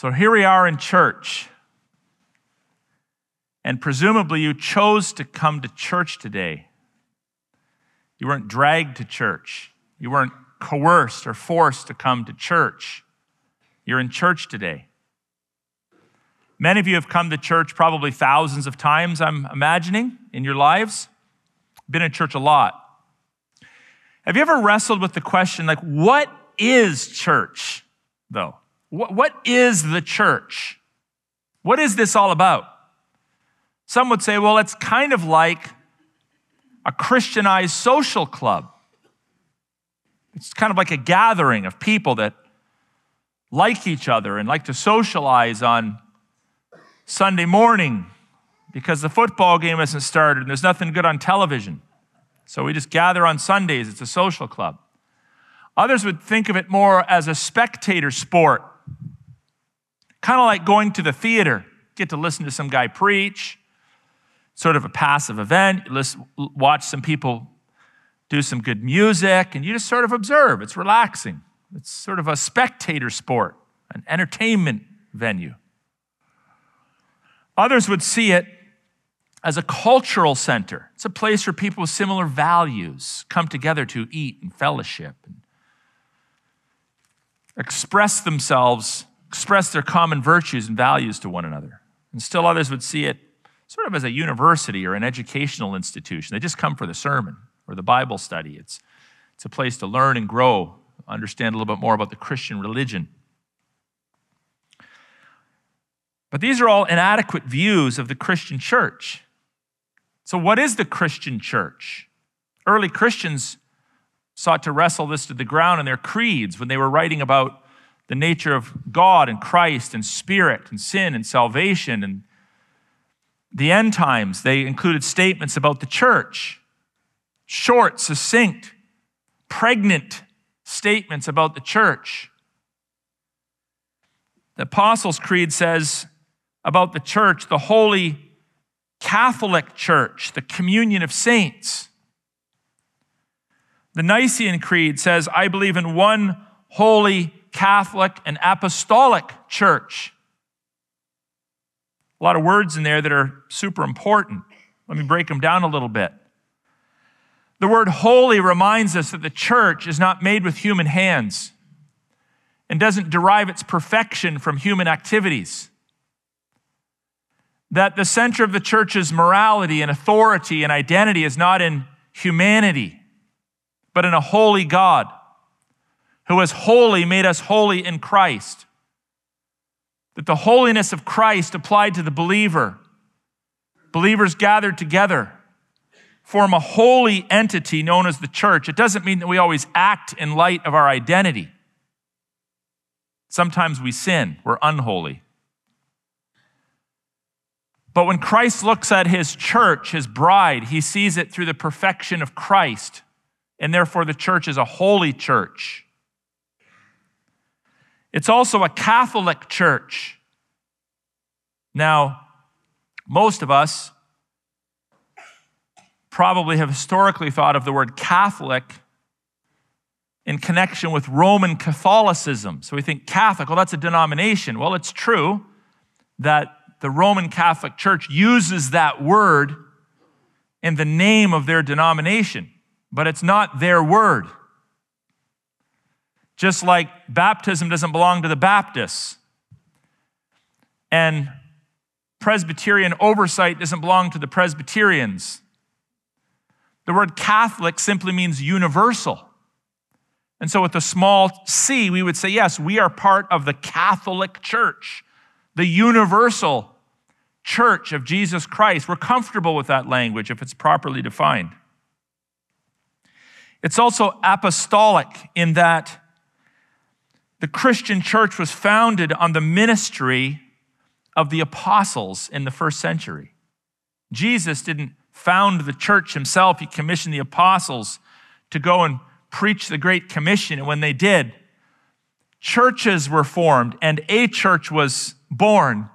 So here we are in church. And presumably you chose to come to church today. You weren't dragged to church. You weren't coerced or forced to come to church. You're in church today. Many of you have come to church probably thousands of times, I'm imagining, in your lives. Been in church a lot. Have you ever wrestled with the question, like, what is church, though? What, what is the church? What is this all about? Some would say, well, it's kind of like a Christianized social club. It's kind of like a gathering of people that like each other and like to socialize on Sunday morning because the football game hasn't started and there's nothing good on television. So we just gather on Sundays. It's a social club. Others would think of it more as a spectator sport, kind of like going to the theater. Get to listen to some guy preach, sort of a passive event. Listen, watch some people do some good music, and you just sort of observe. It's relaxing. It's sort of a spectator sport, an entertainment venue. Others would see it as a cultural center. It's a place where people with similar values come together to eat and fellowship and express themselves, express their common virtues and values to one another. And still others would see it sort of as a university or an educational institution. They just come for the sermon or the Bible study. It's, it's a place to learn and grow, understand a little bit more about the Christian religion. But these are all inadequate views of the Christian church. So, what is the Christian church? Early Christians sought to wrestle this to the ground in their creeds when they were writing about the nature of God and Christ and spirit and sin and salvation and the end times. They included statements about the church, short, succinct, pregnant statements about the church. The Apostles' Creed says about the church, the holy Catholic Church, the communion of saints. The Nicene Creed says, I believe in one holy, Catholic, and apostolic church. A lot of words in there that are super important. Let me break them down a little bit. The word holy reminds us that the church is not made with human hands and doesn't derive its perfection from human activities that the center of the church's morality and authority and identity is not in humanity, but in a holy God who has holy made us holy in Christ. That the holiness of Christ applied to the believer, believers gathered together, form a holy entity known as the church. It doesn't mean that we always act in light of our identity. Sometimes we sin, we're unholy. But when Christ looks at his church, his bride, he sees it through the perfection of Christ. And therefore, the church is a holy church. It's also a Catholic church. Now, most of us probably have historically thought of the word Catholic in connection with Roman Catholicism. So we think Catholic, well, that's a denomination. Well, it's true that the Roman Catholic Church uses that word in the name of their denomination, but it's not their word. Just like baptism doesn't belong to the Baptists, and Presbyterian oversight doesn't belong to the Presbyterians. The word Catholic simply means universal. And so, with a small c, we would say, yes, we are part of the Catholic Church the universal church of Jesus Christ. We're comfortable with that language if it's properly defined. It's also apostolic in that the Christian church was founded on the ministry of the apostles in the first century. Jesus didn't found the church himself, he commissioned the apostles to go and preach the Great Commission. And when they did, churches were formed and a church was born.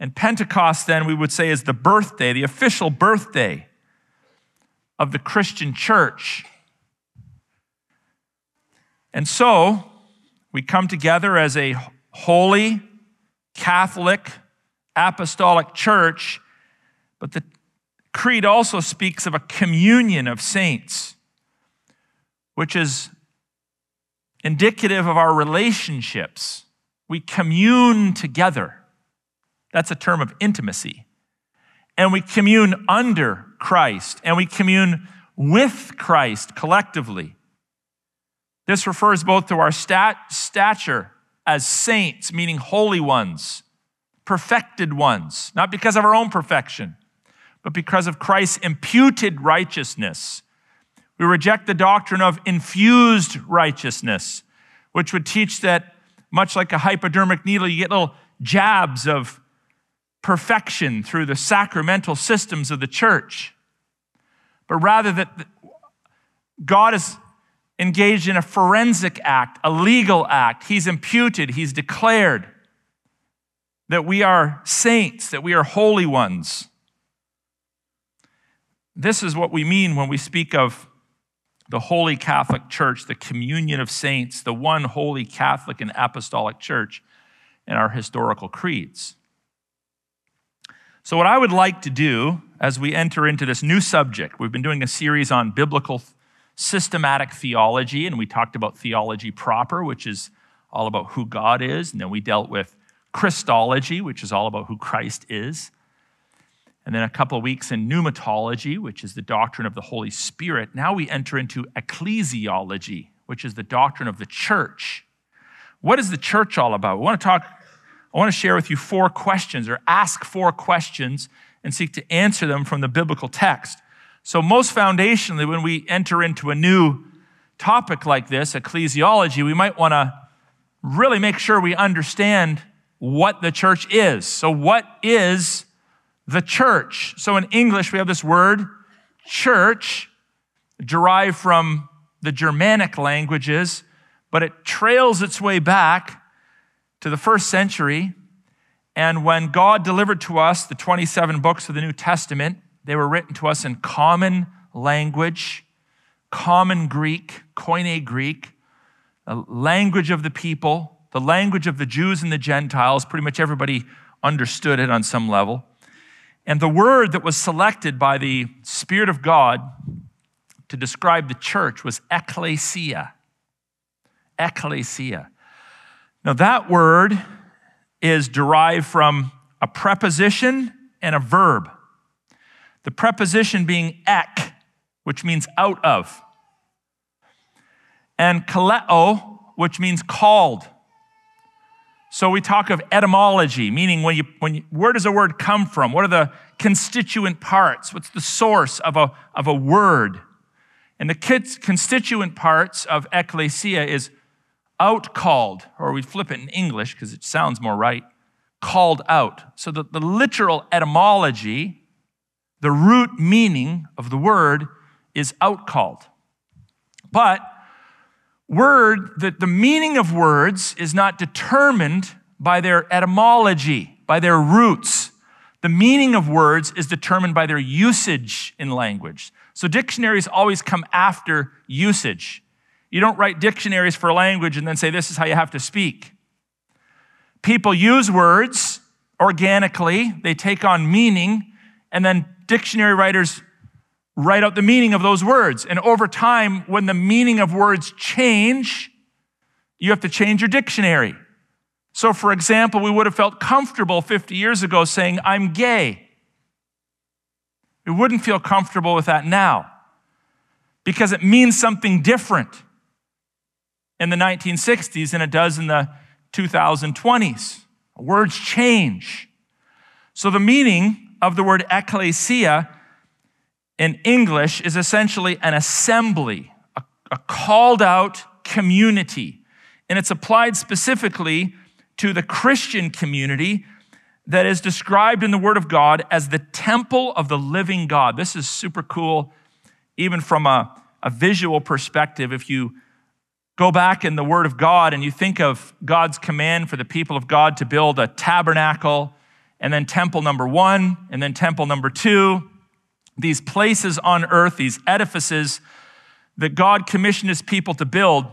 And Pentecost, then, we would say, is the birthday, the official birthday of the Christian church. And so, we come together as a holy, Catholic, apostolic church, but the creed also speaks of a communion of saints, which is indicative of our relationships. We commune together. That's a term of intimacy. And we commune under Christ, and we commune with Christ collectively. This refers both to our stat- stature as saints, meaning holy ones, perfected ones, not because of our own perfection, but because of Christ's imputed righteousness. We reject the doctrine of infused righteousness, which would teach that, much like a hypodermic needle, you get little jabs of perfection through the sacramental systems of the church, but rather that God is engaged in a forensic act, a legal act. He's imputed, he's declared that we are saints, that we are holy ones. This is what we mean when we speak of the Holy Catholic Church, the communion of saints, the one holy Catholic and apostolic church in our historical creeds. So, what I would like to do as we enter into this new subject, we've been doing a series on biblical systematic theology, and we talked about theology proper, which is all about who God is, and then we dealt with Christology, which is all about who Christ is. And then a couple of weeks in pneumatology, which is the doctrine of the Holy Spirit. Now we enter into ecclesiology, which is the doctrine of the church. What is the church all about? We want to talk I want to share with you four questions or ask four questions and seek to answer them from the biblical text. So, most foundationally, when we enter into a new topic like this, ecclesiology, we might want to really make sure we understand what the church is. So, what is the church? So, in English, we have this word, church, derived from the Germanic languages, but it trails its way back to the first century. And when God delivered to us the 27 books of the New Testament, they were written to us in common language, common Greek, Koine Greek, the language of the people, the language of the Jews and the Gentiles. Pretty much everybody understood it on some level. And the word that was selected by the Spirit of God to describe the church was ecclesia. Ecclesia. Now, that word is derived from a preposition and a verb. The preposition being ek, which means out of, and kaleo, which means called. So we talk of etymology, meaning when you, when you, where does a word come from? What are the constituent parts? What's the source of a, of a word? And the constituent parts of ecclesia is out called, or we flip it in English because it sounds more right, called out. So the, the literal etymology, the root meaning of the word is out called. But word, the, the meaning of words is not determined by their etymology, by their roots. The meaning of words is determined by their usage in language. So dictionaries always come after usage. You don't write dictionaries for language and then say, this is how you have to speak. People use words organically, they take on meaning, and then dictionary writers write out the meaning of those words. And over time, when the meaning of words change, you have to change your dictionary. So, for example, we would have felt comfortable 50 years ago saying, I'm gay. We wouldn't feel comfortable with that now because it means something different in the 1960s than it does in the 2020s. Words change. So the meaning of the word ecclesia in English is essentially an assembly, a, a called out community. And it's applied specifically to the Christian community that is described in the Word of God as the temple of the living God. This is super cool, even from a, a visual perspective. If you go back in the Word of God and you think of God's command for the people of God to build a tabernacle, and then temple number one, and then temple number two, these places on earth, these edifices that God commissioned his people to build,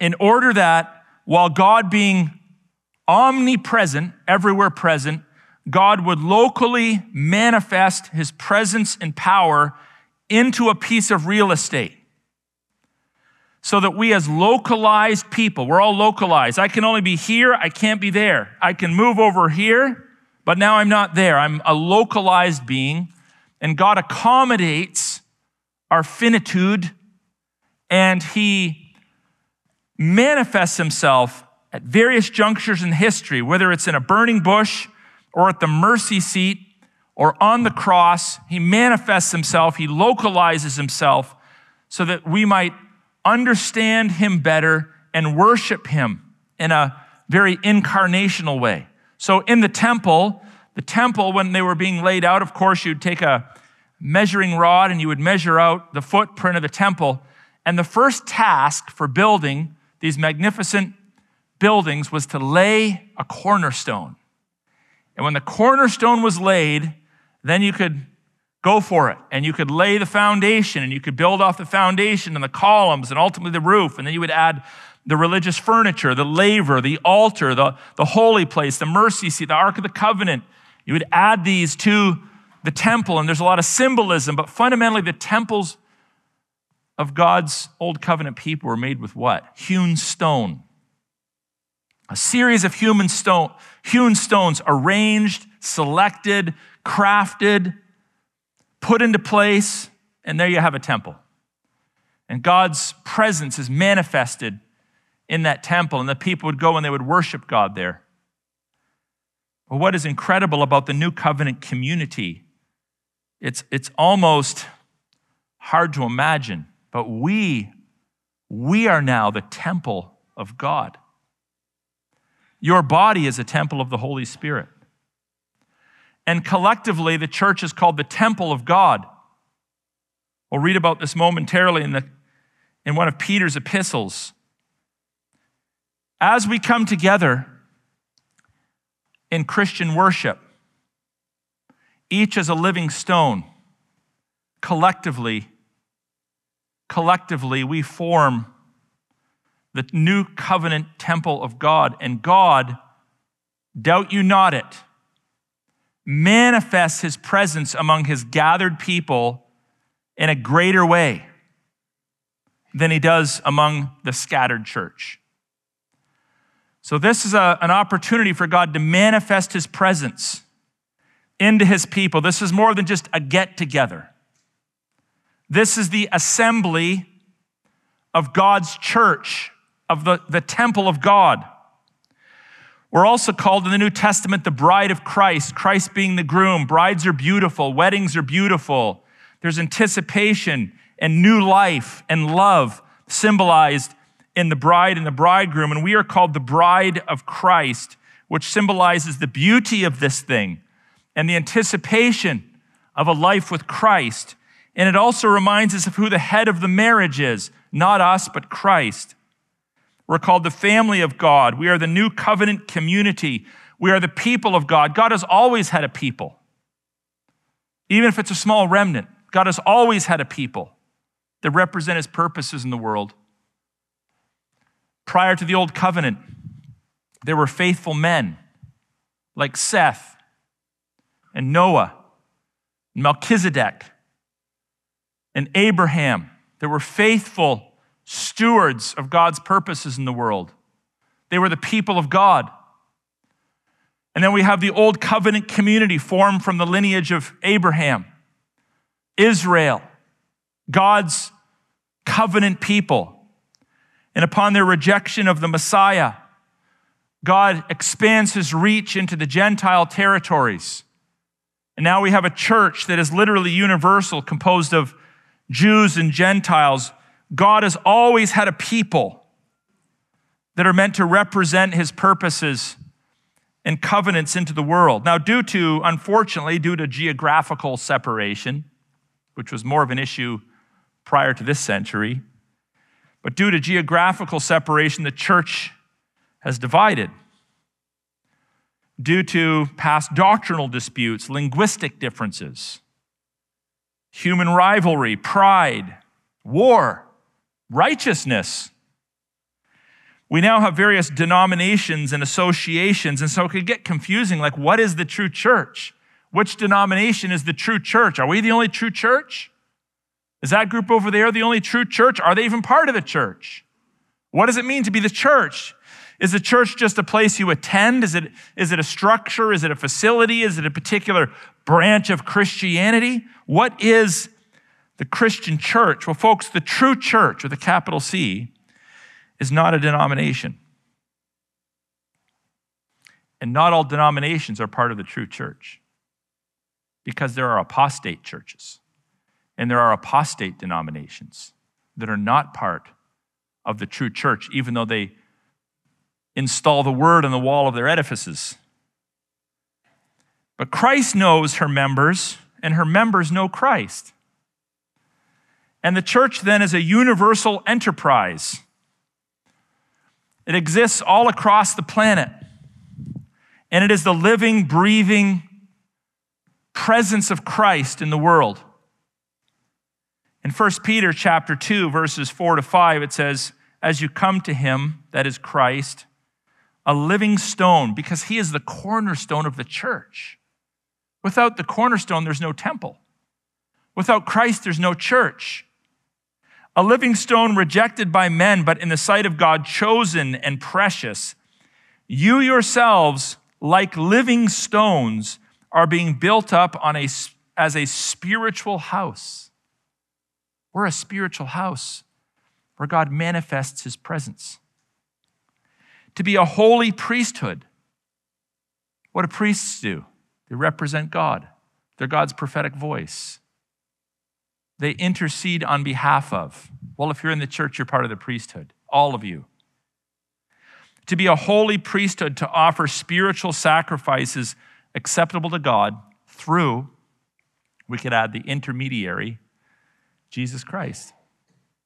in order that while God being omnipresent, everywhere present, God would locally manifest his presence and power into a piece of real estate. So that we, as localized people, we're all localized. I can only be here, I can't be there. I can move over here, but now I'm not there. I'm a localized being, and God accommodates our finitude and he manifests himself at various junctures in history, whether it's in a burning bush or at the mercy seat or on the cross. He manifests himself, he localizes himself so that we might understand him better and worship him in a very incarnational way. So in the temple, the temple, when they were being laid out, of course, you'd take a measuring rod and you would measure out the footprint of the temple. And the first task for building these magnificent buildings was to lay a cornerstone. And when the cornerstone was laid, then you could go for it and you could lay the foundation and you could build off the foundation and the columns and ultimately the roof. And then you would add the religious furniture, the laver, the altar, the, the holy place, the mercy seat, the Ark of the Covenant. You would add these to the temple, and there's a lot of symbolism, but fundamentally, the temples of God's old covenant people were made with what? Hewn stone. A series of human stone, hewn stones arranged, selected, crafted, put into place, and there you have a temple. And God's presence is manifested in that temple, and the people would go and they would worship God there. But what is incredible about the new covenant community it's, it's almost hard to imagine, but we, we are now the temple of God. Your body is a temple of the Holy Spirit. And collectively, the church is called the temple of God. We'll read about this momentarily in, the, in one of Peter's epistles. As we come together in Christian worship, each as a living stone. Collectively, collectively, we form the new covenant temple of God. And God, doubt you not it, manifests his presence among his gathered people in a greater way than he does among the scattered church. So, this is a, an opportunity for God to manifest his presence into his people. This is more than just a get together. This is the assembly of God's church, of the, the temple of God. We're also called in the New Testament the bride of Christ, Christ being the groom. Brides are beautiful, weddings are beautiful. There's anticipation and new life and love symbolized in the bride and the bridegroom. And we are called the bride of Christ, which symbolizes the beauty of this thing and the anticipation of a life with Christ. And it also reminds us of who the head of the marriage is not us, but Christ. We're called the family of God. We are the new covenant community. We are the people of God. God has always had a people, even if it's a small remnant. God has always had a people that represent his purposes in the world. Prior to the old covenant, there were faithful men like Seth and Noah, and Melchizedek, and Abraham that were faithful stewards of God's purposes in the world. They were the people of God. And then we have the old covenant community formed from the lineage of Abraham, Israel, God's covenant people. And upon their rejection of the Messiah, God expands his reach into the Gentile territories and now we have a church that is literally universal, composed of Jews and Gentiles. God has always had a people that are meant to represent his purposes and covenants into the world. Now, due to, unfortunately, due to geographical separation, which was more of an issue prior to this century, but due to geographical separation, the church has divided due to past doctrinal disputes, linguistic differences, human rivalry, pride, war, righteousness. we now have various denominations and associations, and so it could get confusing. Like, what is the true church? Which denomination is the true church? Are we the only true church? Is that group over there the only true church? Are they even part of the church? What does it mean to be the church? Is the church just a place you attend? Is it, is it a structure? Is it a facility? Is it a particular branch of Christianity? What is the Christian church? Well, folks, the true church with a capital C is not a denomination. And not all denominations are part of the true church because there are apostate churches and there are apostate denominations that are not part of the true church, even though they install the word on the wall of their edifices. But Christ knows her members, and her members know Christ. And the church then is a universal enterprise. It exists all across the planet. And it is the living, breathing presence of Christ in the world. In 1 Peter chapter 2 verses 4 to 5 it says, "As you come to him, that is Christ, a living stone because he is the cornerstone of the church. Without the cornerstone there's no temple. Without Christ there's no church a living stone rejected by men, but in the sight of God, chosen and precious. You yourselves, like living stones, are being built up on a, as a spiritual house. We're a spiritual house where God manifests his presence. To be a holy priesthood. What do priests do? They represent God, they're God's prophetic voice they intercede on behalf of. Well, if you're in the church, you're part of the priesthood, all of you. To be a holy priesthood, to offer spiritual sacrifices acceptable to God through, we could add the intermediary, Jesus Christ.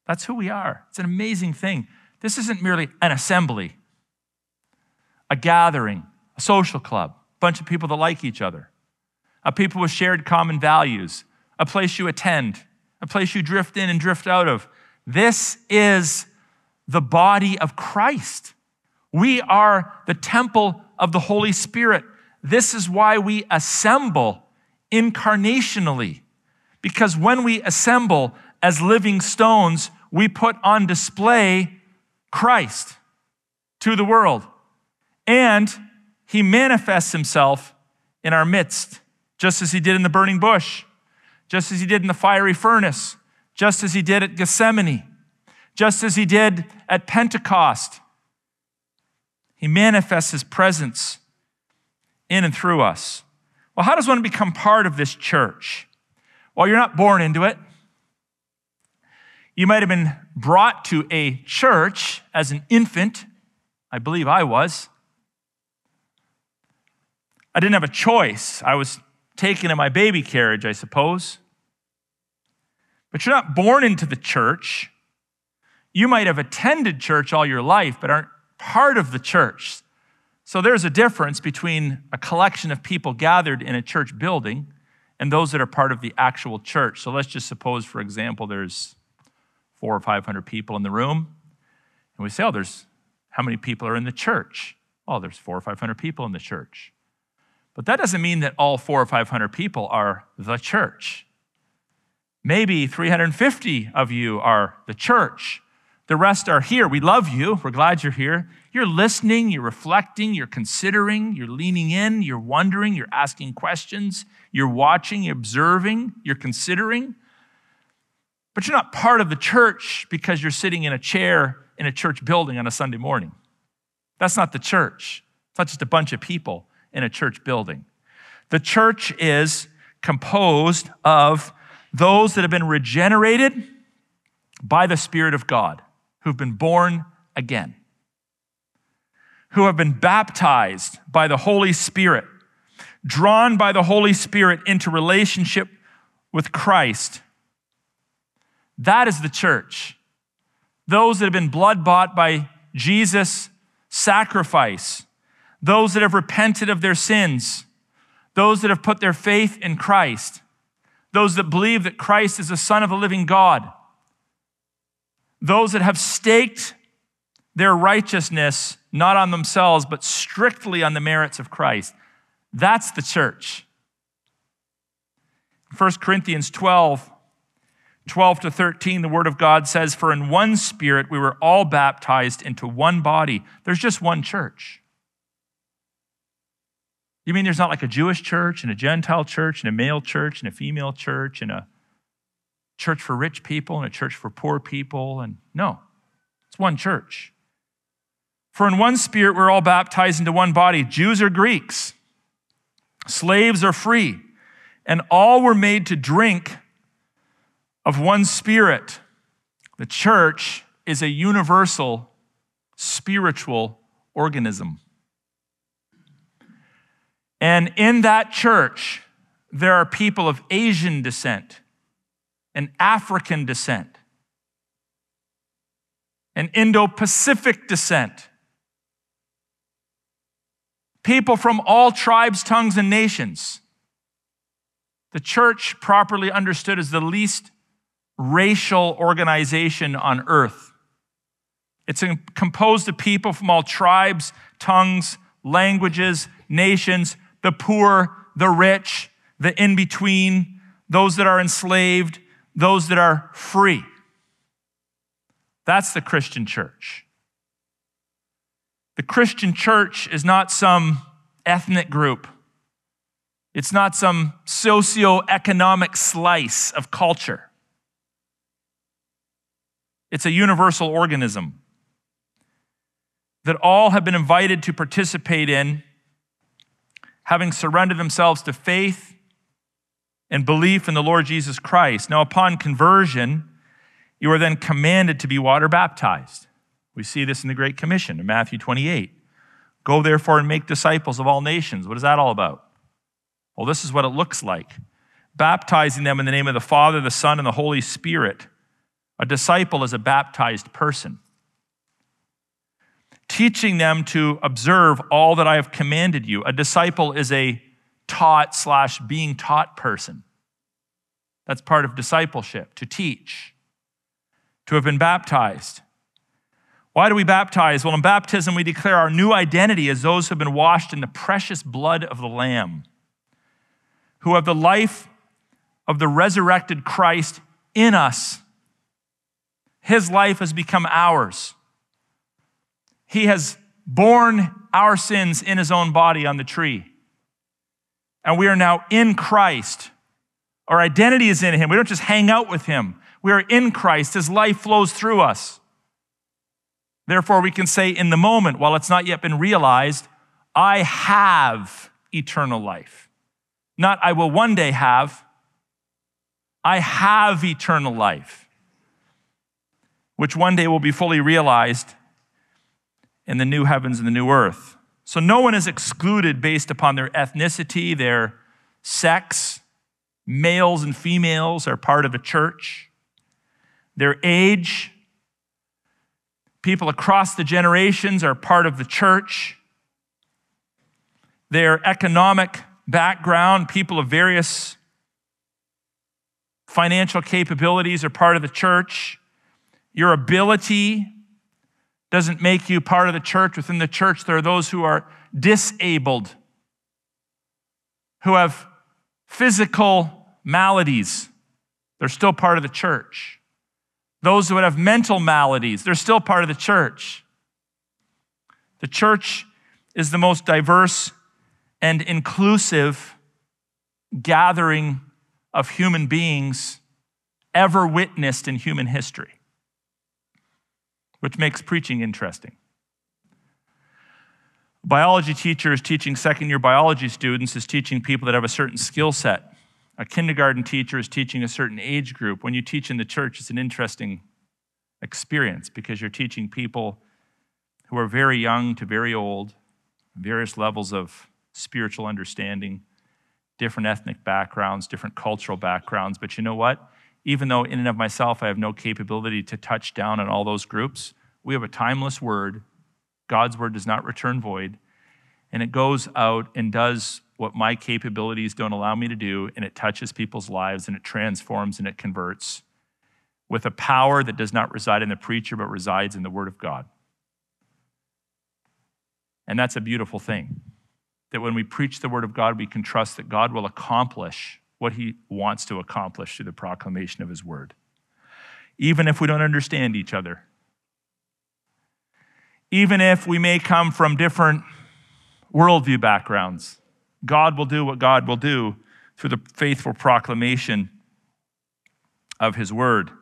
That's who we are. It's an amazing thing. This isn't merely an assembly, a gathering, a social club, a bunch of people that like each other, a people with shared common values, a place you attend, a place you drift in and drift out of. This is the body of Christ. We are the temple of the Holy Spirit. This is why we assemble incarnationally. Because when we assemble as living stones, we put on display Christ to the world. And he manifests himself in our midst, just as he did in the burning bush just as he did in the fiery furnace, just as he did at Gethsemane, just as he did at Pentecost. He manifests his presence in and through us. Well, how does one become part of this church? Well, you're not born into it. You might have been brought to a church as an infant. I believe I was. I didn't have a choice. I was taken in my baby carriage, I suppose. But you're not born into the church. You might have attended church all your life, but aren't part of the church. So there's a difference between a collection of people gathered in a church building and those that are part of the actual church. So let's just suppose, for example, there's four or 500 people in the room. And we say, oh, there's how many people are in the church? Oh, there's four or 500 people in the church. But that doesn't mean that all four or 500 people are the church. Maybe 350 of you are the church. The rest are here. We love you. We're glad you're here. You're listening, you're reflecting, you're considering, you're leaning in, you're wondering, you're asking questions, you're watching, you're observing, you're considering. But you're not part of the church because you're sitting in a chair in a church building on a Sunday morning. That's not the church. It's not just a bunch of people in a church building. The church is composed of those that have been regenerated by the Spirit of God, who've been born again, who have been baptized by the Holy Spirit, drawn by the Holy Spirit into relationship with Christ. That is the church. Those that have been blood bought by Jesus' sacrifice those that have repented of their sins, those that have put their faith in Christ, those that believe that Christ is the Son of the living God, those that have staked their righteousness not on themselves, but strictly on the merits of Christ. That's the church. 1 Corinthians 12, 12 to 13, the Word of God says, For in one Spirit we were all baptized into one body. There's just one church. You mean there's not like a Jewish church and a Gentile church and a male church and a female church and a church for rich people and a church for poor people? And no, it's one church. For in one spirit we're all baptized into one body, Jews or Greeks, slaves or free, and all were made to drink of one spirit. The church is a universal spiritual organism. And in that church, there are people of Asian descent and African descent and Indo Pacific descent. People from all tribes, tongues, and nations. The church, properly understood, is the least racial organization on earth. It's composed of people from all tribes, tongues, languages, nations, the poor, the rich, the in between, those that are enslaved, those that are free. That's the Christian church. The Christian church is not some ethnic group. It's not some socio-economic slice of culture. It's a universal organism that all have been invited to participate in, having surrendered themselves to faith and belief in the Lord Jesus Christ. Now, upon conversion, you are then commanded to be water baptized. We see this in the Great Commission in Matthew 28. Go therefore and make disciples of all nations. What is that all about? Well, this is what it looks like baptizing them in the name of the Father, the Son, and the Holy Spirit. A disciple is a baptized person. Teaching them to observe all that I have commanded you. A disciple is a taught slash being taught person. That's part of discipleship, to teach, to have been baptized. Why do we baptize? Well, in baptism, we declare our new identity as those who have been washed in the precious blood of the Lamb, who have the life of the resurrected Christ in us. His life has become ours. He has borne our sins in his own body on the tree. And we are now in Christ. Our identity is in him. We don't just hang out with him. We are in Christ. His life flows through us. Therefore, we can say in the moment, while it's not yet been realized, I have eternal life. Not I will one day have, I have eternal life, which one day will be fully realized in the new heavens and the new earth. So no one is excluded based upon their ethnicity, their sex. Males and females are part of a church. Their age, People across the generations are part of the church. Their economic background, people of various financial capabilities are part of the church. Your ability doesn't make you part of the church. Within the church, there are those who are disabled, who have physical maladies. They're still part of the church. Those who have mental maladies, they're still part of the church. The church is the most diverse and inclusive gathering of human beings ever witnessed in human history, which makes preaching interesting. Biology teacher is teaching second year biology students, is teaching people that have a certain skill set a kindergarten teacher is teaching a certain age group. When you teach in the church, it's an interesting experience because you're teaching people who are very young to very old, various levels of spiritual understanding, different ethnic backgrounds, different cultural backgrounds. But you know what? Even though in and of myself I have no capability to touch down on all those groups, we have a timeless word. God's word does not return void. And it goes out and does what my capabilities don't allow me to do, and it touches people's lives and it transforms and it converts with a power that does not reside in the preacher but resides in the Word of God. And that's a beautiful thing. That when we preach the word of God, we can trust that God will accomplish what he wants to accomplish through the proclamation of his word. Even if we don't understand each other, even if we may come from different worldview backgrounds, God will do what God will do through the faithful proclamation of his word.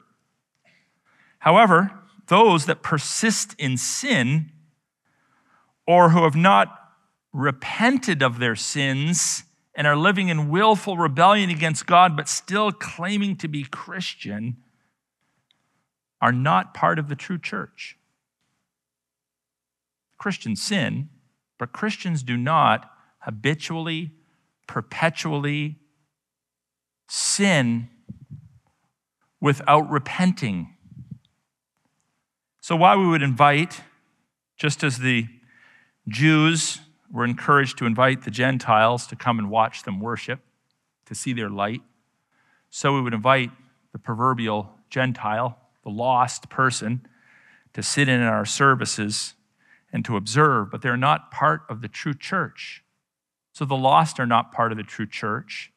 However, those that persist in sin or who have not repented of their sins and are living in willful rebellion against God but still claiming to be Christian are not part of the true church. Christians sin, but Christians do not habitually, perpetually sin without repenting. So, why we would invite, just as the Jews were encouraged to invite the Gentiles to come and watch them worship, to see their light, so we would invite the proverbial Gentile, the lost person, to sit in our services and to observe, but they're not part of the true church. So the lost are not part of the true church.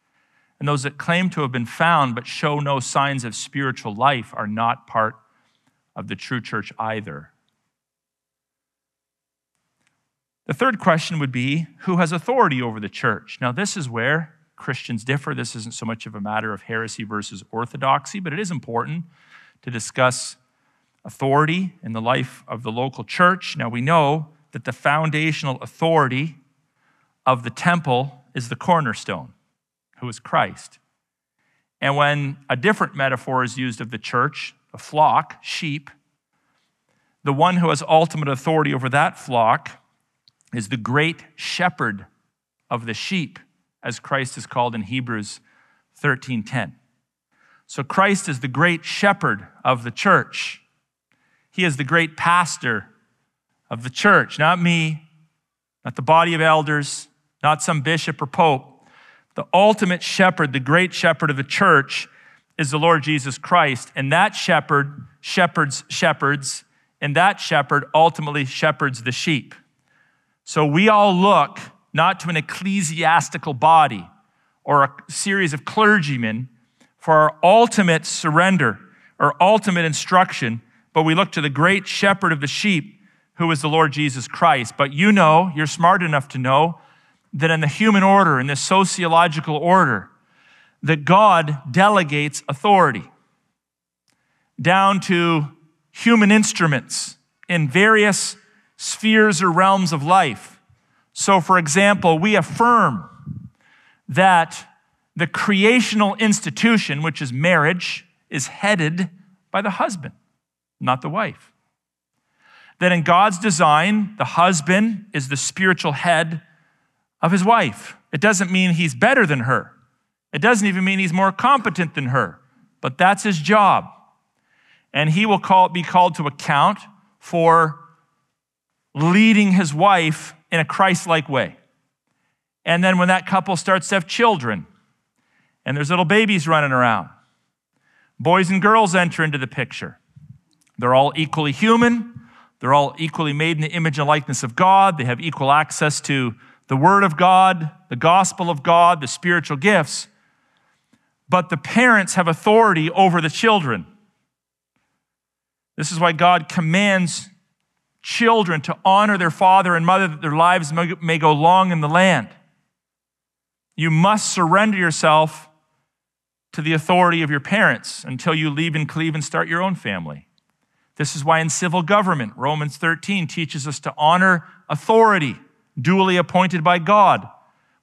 And those that claim to have been found but show no signs of spiritual life are not part of the true church either. The third question would be who has authority over the church? Now, this is where Christians differ. This isn't so much of a matter of heresy versus orthodoxy, but it is important to discuss authority in the life of the local church. Now, we know that the foundational authority of the temple is the cornerstone, who is Christ. And when a different metaphor is used of the church, a flock, sheep, the one who has ultimate authority over that flock is the great shepherd of the sheep, as Christ is called in Hebrews 13:10. So Christ is the great shepherd of the church. He is the great pastor of the church, not me, not the body of elders, not some bishop or pope. The ultimate shepherd, the great shepherd of the church, is the Lord Jesus Christ. And that shepherd shepherds shepherds, and that shepherd ultimately shepherds the sheep. So we all look not to an ecclesiastical body or a series of clergymen for our ultimate surrender or ultimate instruction, but we look to the great shepherd of the sheep, who is the Lord Jesus Christ. But you know, you're smart enough to know that in the human order, in the sociological order, that God delegates authority down to human instruments in various spheres or realms of life. So, for example, we affirm that the creational institution, which is marriage, is headed by the husband, not the wife. That in God's design, the husband is the spiritual head of his wife. It doesn't mean he's better than her. It doesn't even mean he's more competent than her, but that's his job. And he will call, be called to account for leading his wife in a Christ like way. And then when that couple starts to have children, and there's little babies running around, boys and girls enter into the picture. They're all equally human. They're all equally made in the image and likeness of God. They have equal access to the Word of God, the gospel of God, the spiritual gifts. But the parents have authority over the children. This is why God commands children to honor their father and mother that their lives may go long in the land. You must surrender yourself to the authority of your parents until you leave and cleave and start your own family. This is why in civil government, Romans 13 teaches us to honor authority duly appointed by God.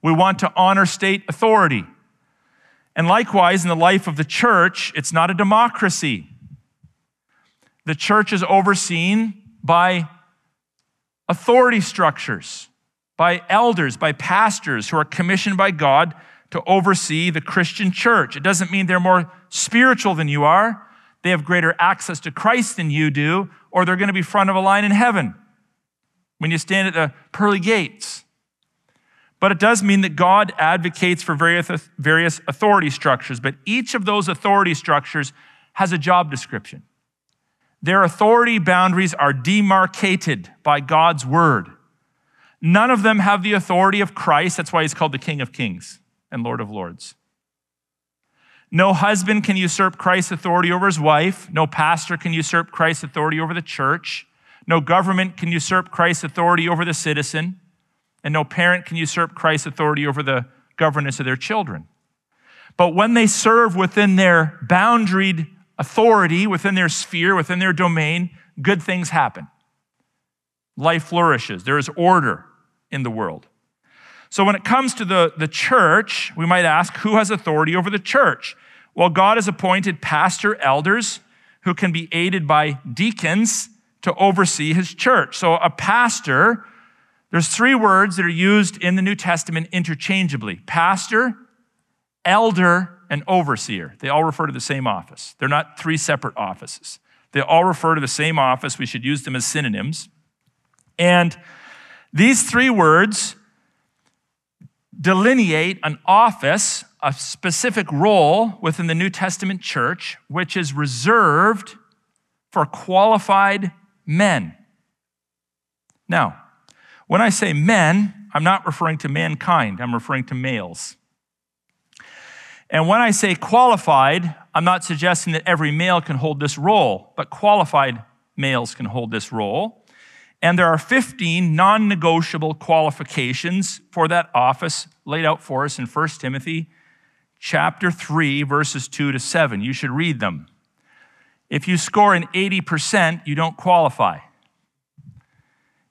We want to honor state authority. And likewise, in the life of the church, it's not a democracy. The church is overseen by authority structures, by elders, by pastors who are commissioned by God to oversee the Christian church. It doesn't mean they're more spiritual than you are. They have greater access to Christ than you do, or they're going to be front of a line in heaven when you stand at the pearly gates. But it does mean that God advocates for various, various authority structures, but each of those authority structures has a job description. Their authority boundaries are demarcated by God's word. None of them have the authority of Christ. That's why he's called the King of Kings and Lord of Lords. No husband can usurp Christ's authority over his wife. No pastor can usurp Christ's authority over the church. No government can usurp Christ's authority over the citizen. And no parent can usurp Christ's authority over the governance of their children. But when they serve within their boundaried authority, within their sphere, within their domain, good things happen. Life flourishes. There is order in the world. So when it comes to the, the church, we might ask who has authority over the church? Well, God has appointed pastor elders who can be aided by deacons to oversee his church. So a pastor, there's three words that are used in the New Testament interchangeably pastor, elder, and overseer. They all refer to the same office. They're not three separate offices. They all refer to the same office. We should use them as synonyms. And these three words delineate an office, a specific role within the New Testament church, which is reserved for qualified men. Now, when I say men, I'm not referring to mankind, I'm referring to males. And when I say qualified, I'm not suggesting that every male can hold this role, but qualified males can hold this role. And there are 15 non negotiable qualifications for that office laid out for us in 1 Timothy chapter 3, verses 2 to 7. You should read them. If you score an 80%, you don't qualify.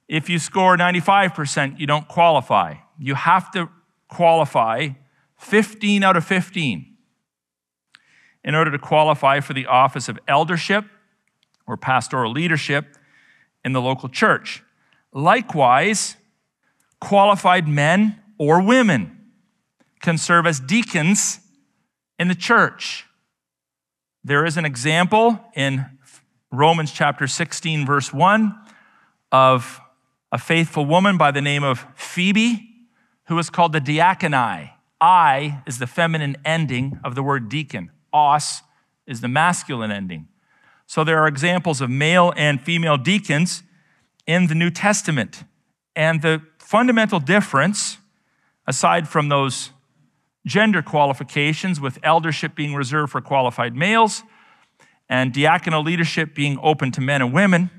If you score 95%, you don't qualify. You have to qualify 15 out of 15 in order to qualify for the office of eldership or pastoral leadership in the local church. Likewise, qualified men or women can serve as deacons in the church. There is an example in Romans chapter 16, verse 1, of a faithful woman by the name of Phoebe, who is called the diaconai. I is the feminine ending of the word deacon, os is the masculine ending. So there are examples of male and female deacons in the New Testament. And the fundamental difference, aside from those gender qualifications, with eldership being reserved for qualified males and diaconal leadership being open to men and women,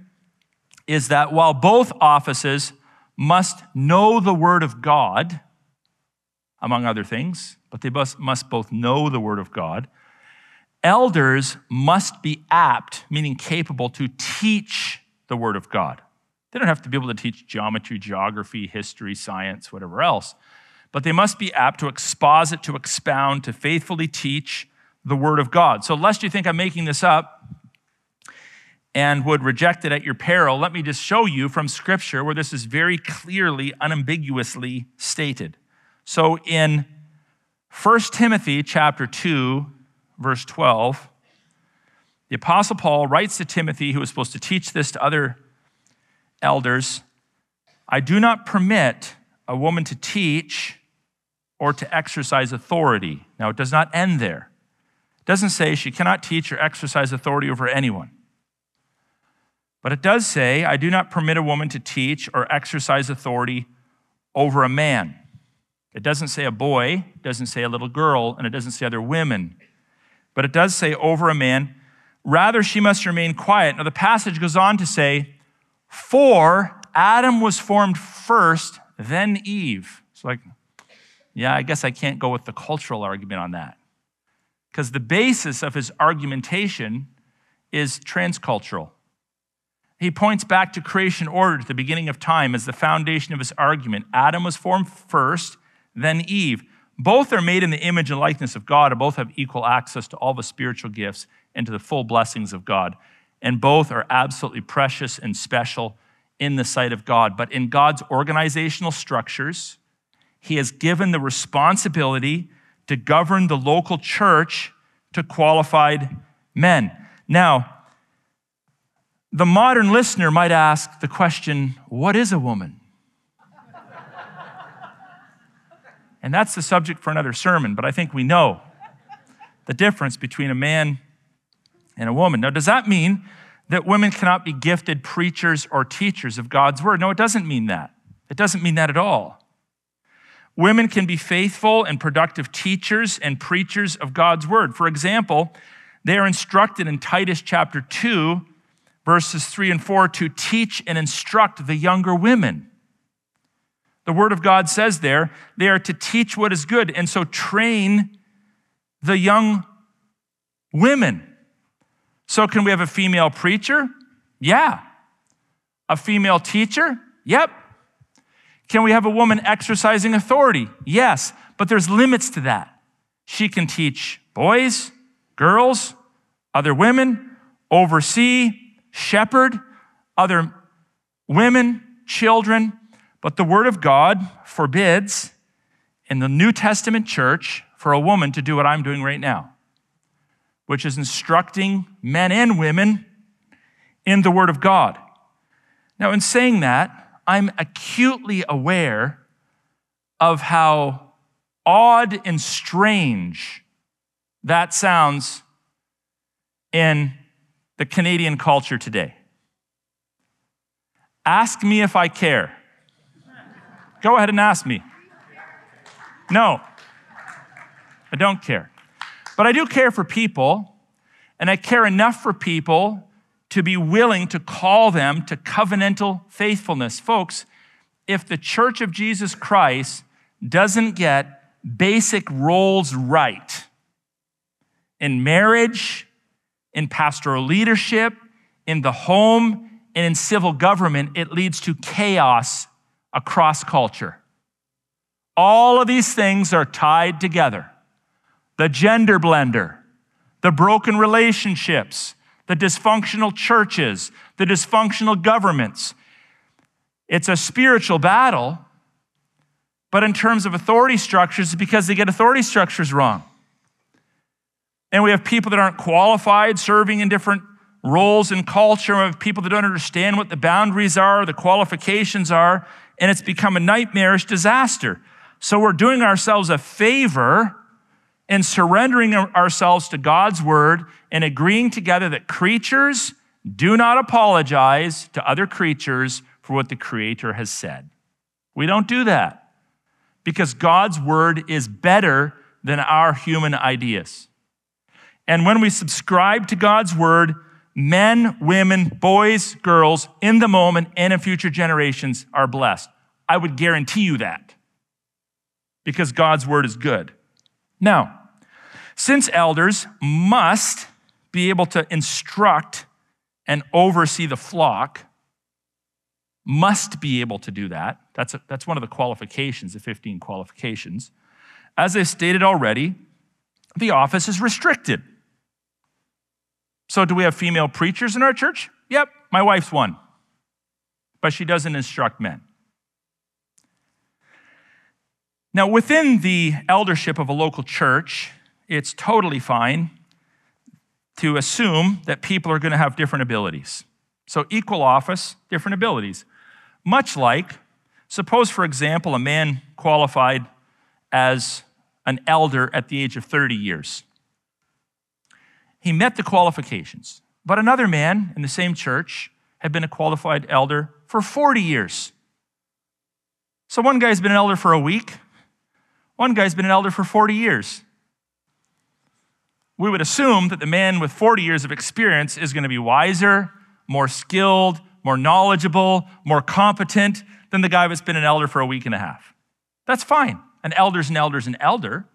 is that while both offices must know the Word of God, among other things, but they must, both know the Word of God, elders must be apt, meaning capable, to teach the Word of God. They don't have to be able to teach geometry, geography, history, science, whatever else, but they must be apt to exposit, to expound, to faithfully teach the Word of God. So, lest you think I'm making this up and would reject it at your peril, let me just show you from Scripture where this is very clearly, unambiguously stated. So, in 1 Timothy chapter 2, verse 12, the Apostle Paul writes to Timothy, who was supposed to teach this to other elders I do not permit a woman to teach or to exercise authority. Now, it does not end there. It doesn't say she cannot teach or exercise authority over anyone. But it does say, I do not permit a woman to teach or exercise authority over a man. It doesn't say a boy, it doesn't say a little girl, and it doesn't say other women but it does say over a man. Rather, she must remain quiet. Now, the passage goes on to say, For Adam was formed first, then Eve. It's like, yeah, I guess I can't go with the cultural argument on that. Because the basis of his argumentation is transcultural. He points back to creation order at the beginning of time as the foundation of his argument. Adam was formed first, then Eve. Both are made in the image and likeness of God, and both have equal access to all the spiritual gifts and to the full blessings of God. And both are absolutely precious and special in the sight of God. But in God's organizational structures, He has given the responsibility to govern the local church to qualified men. Now, the modern listener might ask the question what is a woman? And that's the subject for another sermon, but I think we know the difference between a man and a woman. Now, does that mean that women cannot be gifted preachers or teachers of God's word? No, it doesn't mean that. It doesn't mean that at all. Women can be faithful and productive teachers and preachers of God's word. For example, they are instructed in Titus chapter 2, verses 3 and 4, to teach and instruct the younger women. The word of God says there, they are to teach what is good, and so train the young women. So, can we have a female preacher? Yeah. A female teacher? Yep. Can we have a woman exercising authority? Yes, but there's limits to that. She can teach boys, girls, other women, oversee, shepherd, other women, children. But the Word of God forbids in the New Testament church for a woman to do what I'm doing right now, which is instructing men and women in the Word of God. Now, in saying that, I'm acutely aware of how odd and strange that sounds in the Canadian culture today. Ask me if I care. Go ahead and ask me. No, I don't care. But I do care for people, and I care enough for people to be willing to call them to covenantal faithfulness. Folks, if the church of Jesus Christ doesn't get basic roles right in marriage, in pastoral leadership, in the home, and in civil government, it leads to chaos across culture. All of these things are tied together the gender blender, the broken relationships, the dysfunctional churches, the dysfunctional governments. It's a spiritual battle, but in terms of authority structures, it's because they get authority structures wrong. And we have people that aren't qualified serving in different roles in culture. We have people that don't understand what the boundaries are, the qualifications are, and it's become a nightmarish disaster. So we're doing ourselves a favor in surrendering ourselves to God's word and agreeing together that creatures do not apologize to other creatures for what the Creator has said. We don't do that because God's word is better than our human ideas. And when we subscribe to God's word, men, women, boys, girls, in the moment and in future generations are blessed. I would guarantee you that because God's word is good. Now, since elders must be able to instruct and oversee the flock, must be able to do that. That's, a, that's one of the qualifications, the 15 qualifications. As I stated already, the office is restricted. So, do we have female preachers in our church? Yep, my wife's one, but she doesn't instruct men. Now, within the eldership of a local church, it's totally fine to assume that people are going to have different abilities. So, equal office, different abilities. Much like, suppose, for example, a man qualified as an elder at the age of 30 years. He met the qualifications. But another man in the same church had been a qualified elder for 40 years. So one guy's been an elder for a week, one guy's been an elder for 40 years. We would assume that the man with 40 years of experience is going to be wiser, more skilled, more knowledgeable, more competent than the guy that's been an elder for a week and a half. That's fine. An elder's an elder's an elder.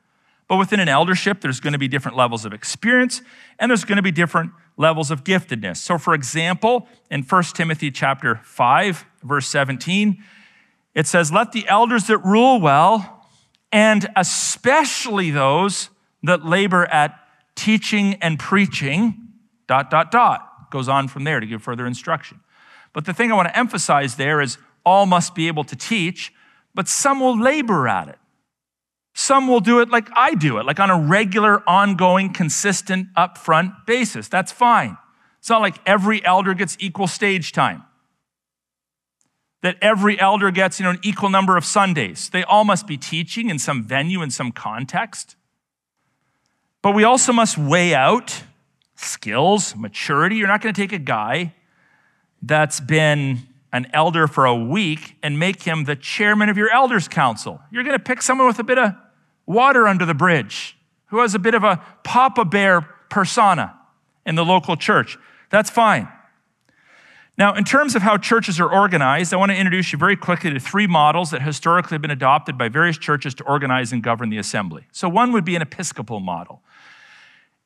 But within an eldership, there's going to be different levels of experience and there's going to be different levels of giftedness. So for example, in 1 Timothy chapter 5, verse 17, it says, "Let the elders that rule well, and especially those that labor at teaching and preaching, dot dot dot." Goes on from there to give further instruction. But the thing I want to emphasize there is all must be able to teach, but some will labor at it. Some will do it like I do it, like on a regular, ongoing, consistent, upfront basis. That's fine. It's not like every elder gets equal stage time. That every elder gets you know, an equal number of Sundays. They all must be teaching in some venue, in some context. But we also must weigh out skills, maturity. You're not going to take a guy that's been an elder for a week and make him the chairman of your elders council. You're going to pick someone with a bit of water under the bridge, who has a bit of a Papa Bear persona in the local church. That's fine. Now, in terms of how churches are organized, I want to introduce you very quickly to three models that historically have been adopted by various churches to organize and govern the assembly. So, one would be an Episcopal model.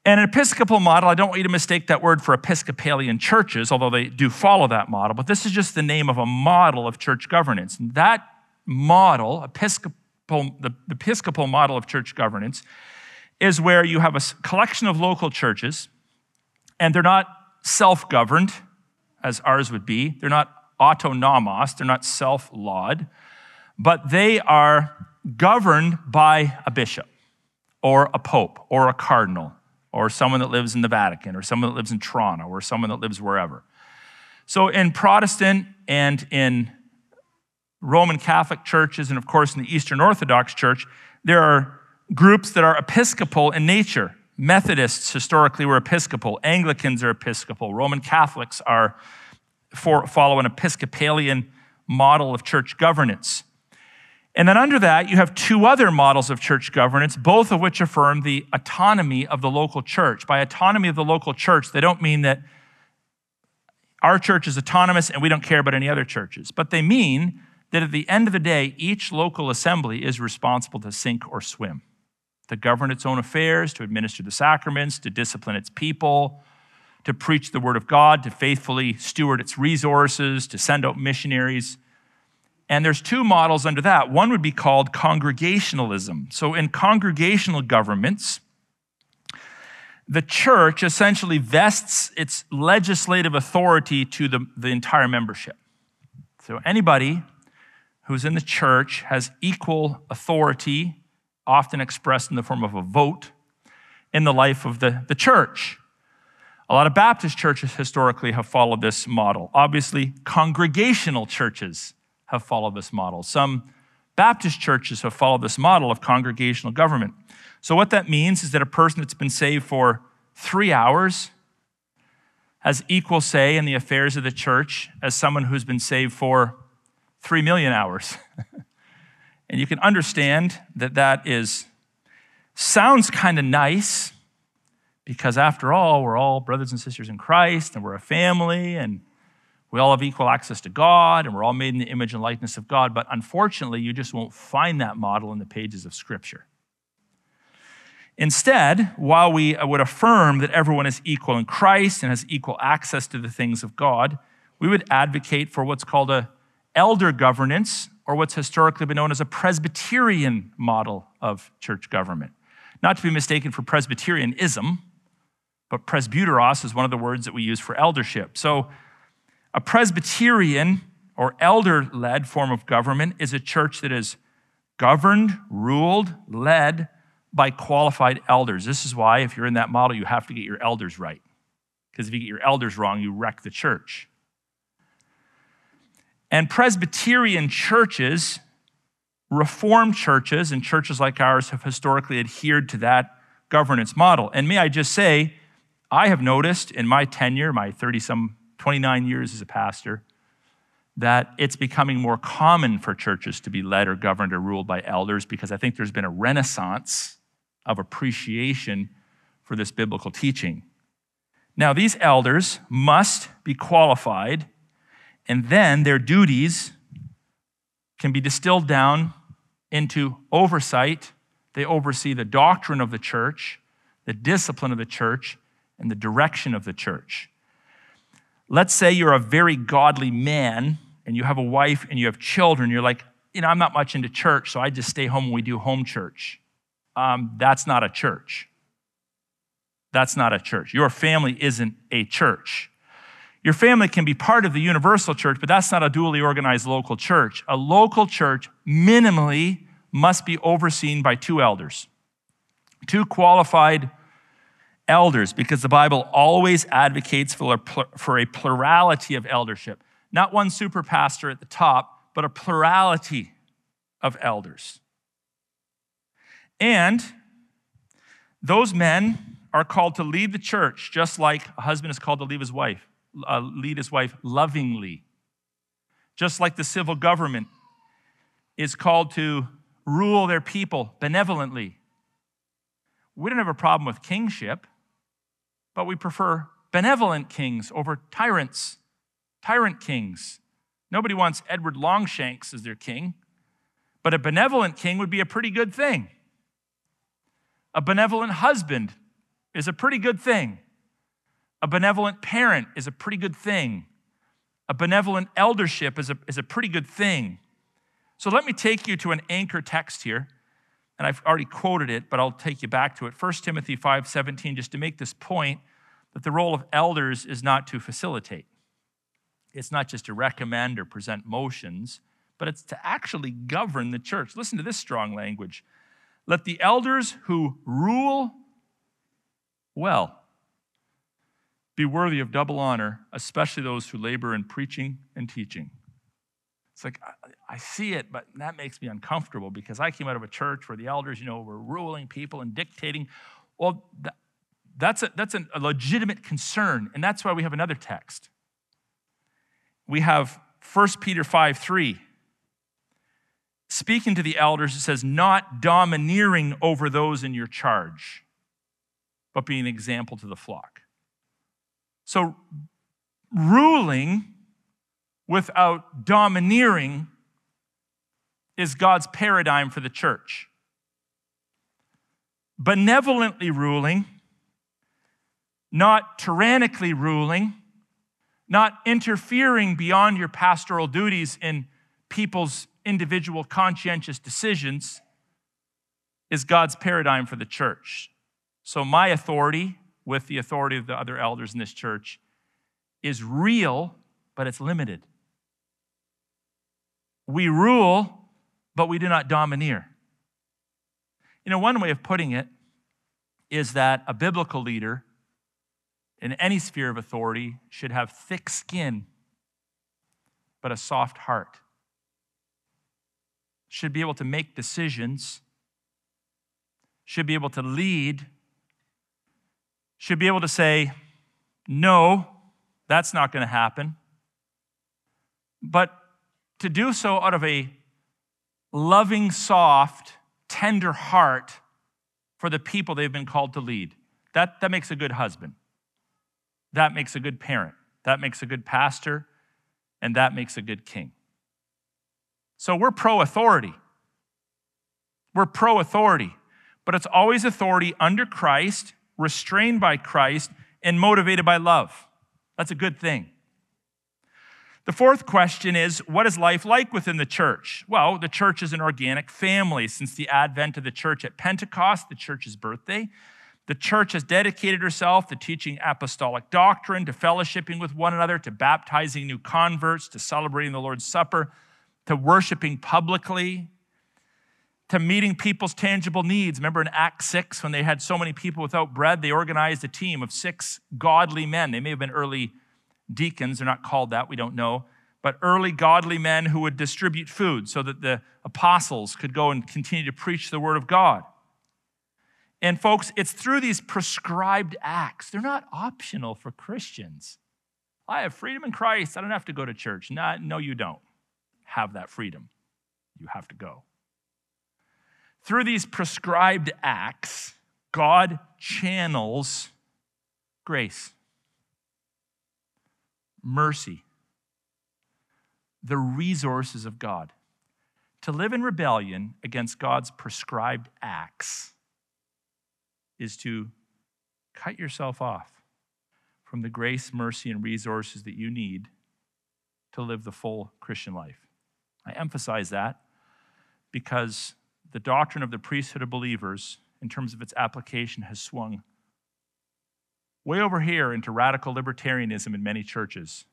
And an Episcopal model, I don't want you to mistake that word for Episcopalian churches, although they do follow that model, but this is just the name of a model of church governance. And that model, Episcopal, the Episcopal model of church governance, is where you have a collection of local churches, and they're not self governed as ours would be. They're not autonomos, they're not self lawed, but they are governed by a bishop or a pope or a cardinal or someone that lives in the Vatican or someone that lives in Toronto or someone that lives wherever. So in Protestant and in Roman Catholic churches, and of course in the Eastern Orthodox Church, there are groups that are episcopal in nature. Methodists historically were Episcopal, Anglicans are Episcopal, Roman Catholics are for, follow an Episcopalian model of church governance. And then under that, you have two other models of church governance, both of which affirm the autonomy of the local church. By autonomy of the local church, they don't mean that our church is autonomous and we don't care about any other churches, but they mean that at the end of the day, each local assembly is responsible to sink or swim to govern its own affairs, to administer the sacraments, to discipline its people, to preach the word of God, to faithfully steward its resources, to send out missionaries. And there's two models under that. One would be called congregationalism. So in congregational governments, the church essentially vests its legislative authority to the, the entire membership. So anybody who's in the church has equal authority often expressed in the form of a vote in the life of the, the church. A lot of Baptist churches historically have followed this model. Obviously, congregational churches have followed this model. Some Baptist churches have followed this model of congregational government. So, what that means is that a person that's been saved for three hours has equal say in the affairs of the church as someone who's been saved for three million hours. And you can understand that that is sounds kind of nice because after all, we're all brothers and sisters in Christ and we're a family and we all have equal access to God and we're all made in the image and likeness of God. But unfortunately, you just won't find that model in the pages of Scripture. Instead, while we would affirm that everyone is equal in Christ and has equal access to the things of God, we would advocate for what's called a elder governance or what's historically been known as a Presbyterian model of church government. Not to be mistaken for Presbyterianism, but presbyteros is one of the words that we use for eldership. So, a Presbyterian or elder led form of government is a church that is governed, ruled, led by qualified elders. This is why, if you're in that model, you have to get your elders right. Because if you get your elders wrong, you wreck the church. And Presbyterian churches, Reformed churches, and churches like ours have historically adhered to that governance model. And may I just say, I have noticed in my tenure, my 30 some 29 years as a pastor, that it's becoming more common for churches to be led or governed or ruled by elders because I think there's been a renaissance of appreciation for this biblical teaching. Now, these elders must be qualified and then their duties can be distilled down into oversight. They oversee the doctrine of the church, the discipline of the church, and the direction of the church. Let's say you're a very godly man and you have a wife and you have children. You're like, you know, I'm not much into church, so I just stay home when we do home church. Um, that's not a church. That's not a church. Your family isn't a church. Your family can be part of the universal church, but that's not a duly organized local church. A local church minimally must be overseen by two elders, two qualified elders, because the Bible always advocates for a, plurality of eldership. Not one super pastor at the top, but a plurality of elders. And those men are called to lead the church, just like a husband is called to leave his wife uh, lead his wife lovingly. just like the civil government is called to rule their people benevolently. We don't have a problem with kingship, but we prefer benevolent kings over tyrants, tyrant kings. Nobody wants Edward Longshanks as their king, but a benevolent king would be a pretty good thing. A benevolent husband is a pretty good thing. A benevolent parent is a pretty good thing. A benevolent eldership is a, is a pretty good thing. So let me take you to an anchor text here. And I've already quoted it, but I'll take you back to it. 1 Timothy 5 17, just to make this point that the role of elders is not to facilitate. It's not just to recommend or present motions, but it's to actually govern the church. Listen to this strong language. Let the elders who rule well be worthy of double honor, especially those who labor in preaching and teaching. It's like, I, see it, but that makes me uncomfortable because I came out of a church where the elders, you know, were ruling people and dictating. Well, that, that's, a, that's a legitimate concern, and that's why we have another text. We have 1 Peter 5 3. Speaking to the elders, it says, not domineering over those in your charge, but being an example to the flock. So, ruling without domineering is God's paradigm for the church. Benevolently ruling, not tyrannically ruling, not interfering beyond your pastoral duties in people's individual conscientious decisions, is God's paradigm for the church. So, my authority with the authority of the other elders in this church is real, but it's limited. We rule, but we do not domineer. You know, one way of putting it is that a biblical leader in any sphere of authority should have thick skin, but a soft heart. Should be able to make decisions, should be able to lead, should be able to say, no, that's not going to happen. But to do so out of a loving, soft, tender heart for the people they've been called to lead. That, that makes a good husband. That makes a good parent. That makes a good pastor. And that makes a good king. So we're pro authority. We're pro authority, but it's always authority under Christ, restrained by Christ, and motivated by love. That's a good thing. The fourth question is what is life like within the church? Well, the church is an organic family. Since the advent of the church at Pentecost, the church's birthday, the church has dedicated herself to teaching apostolic doctrine, to fellowshipping with one another, to baptizing new converts, to celebrating the Lord's Supper, to worshiping publicly, to meeting people's tangible needs. Remember in Acts 6, when they had so many people without bread, they organized a team of six godly men. They may have been early deacons, they're not called that, we don't know, but early godly men who would distribute food so that the apostles could go and continue to preach the word of God. And folks, it's through these prescribed acts. They're not optional for Christians. I have freedom in Christ. I don't have to go to church. No, no, you don't have that freedom. You have to go. Through these prescribed acts, God channels grace mercy, the resources of God. To live in rebellion against God's prescribed acts is to cut yourself off from the grace, mercy, and resources that you need to live the full Christian life. I emphasize that because the doctrine of the priesthood of believers, in terms of its application, has swung way over here into radical libertarianism in many churches,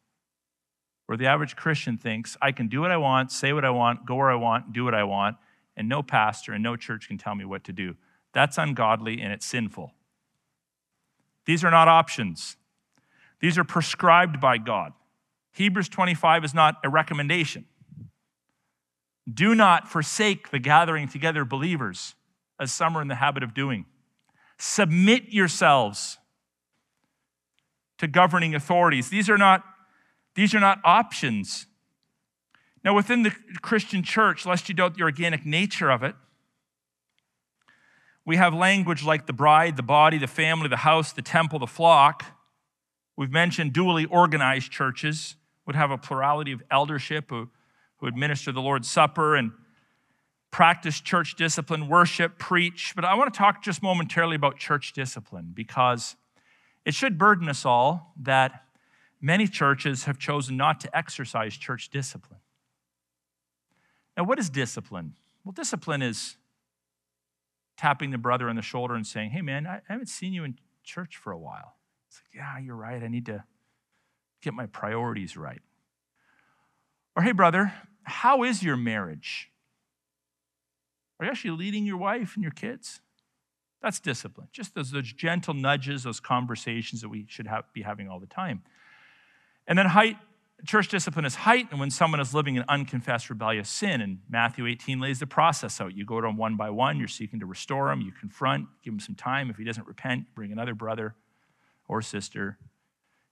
where the average Christian thinks, I can do what I want, say what I want, go where I want, do what I want, and no pastor and no church can tell me what to do. That's ungodly and it's sinful. These are not options, these are prescribed by God. Hebrews 25 is not a recommendation. Do not forsake the gathering together of believers, as some are in the habit of doing. Submit yourselves to governing authorities. These are not, these are not options. Now, within the Christian church, lest you doubt the organic nature of it, we have language like the bride, the body, the family, the house, the temple, the flock. We've mentioned dually organized churches would have a plurality of eldership who administer the Lord's Supper and practice church discipline, worship, preach. But I want to talk just momentarily about church discipline because it should burden us all that many churches have chosen not to exercise church discipline. Now, what is discipline? Well, discipline is tapping the brother on the shoulder and saying, Hey, man, I haven't seen you in church for a while. It's like, Yeah, you're right. I need to get my priorities right. Or, Hey, brother, how is your marriage? Are you actually leading your wife and your kids? That's discipline. Just those, those gentle nudges, those conversations that we should have, be having all the time. And then height, church discipline is heightened when someone is living in unconfessed rebellious sin. And Matthew 18 lays the process out. You go to him one by one, you're seeking to restore him, you confront, give him some time. If he doesn't repent, bring another brother or sister.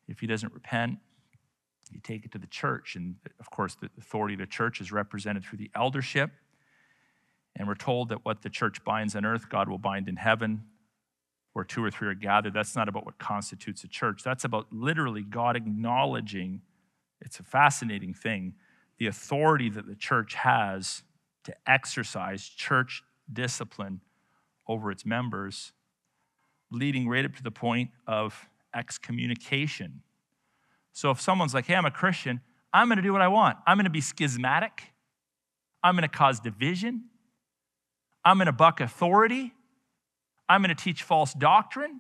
If he doesn't repent, you take it to the church. And of course, the authority of the church is represented through the eldership. And we're told that what the church binds on earth, God will bind in heaven. Where two or three are gathered, that's not about what constitutes a church. That's about literally God acknowledging, it's a fascinating thing, the authority that the church has to exercise church discipline over its members, leading right up to the point of excommunication. So if someone's like, hey, I'm a Christian, I'm going to do what I want. I'm going to be schismatic. I'm going to cause division. I'm going to buck authority. I'm going to teach false doctrine.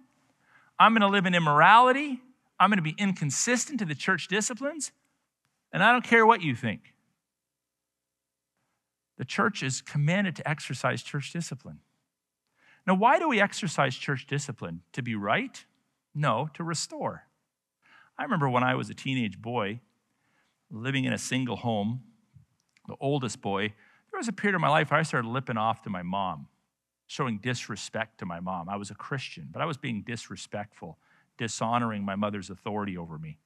I'm going to live in immorality. I'm going to be inconsistent to the church disciplines. And I don't care what you think. The church is commanded to exercise church discipline. Now, why do we exercise church discipline? To be right? No, to restore. I remember when I was a teenage boy living in a single home, the oldest boy, there was a period of my life where I started lipping off to my mom, showing disrespect to my mom. I was a Christian, but I was being disrespectful, dishonoring my mother's authority over me.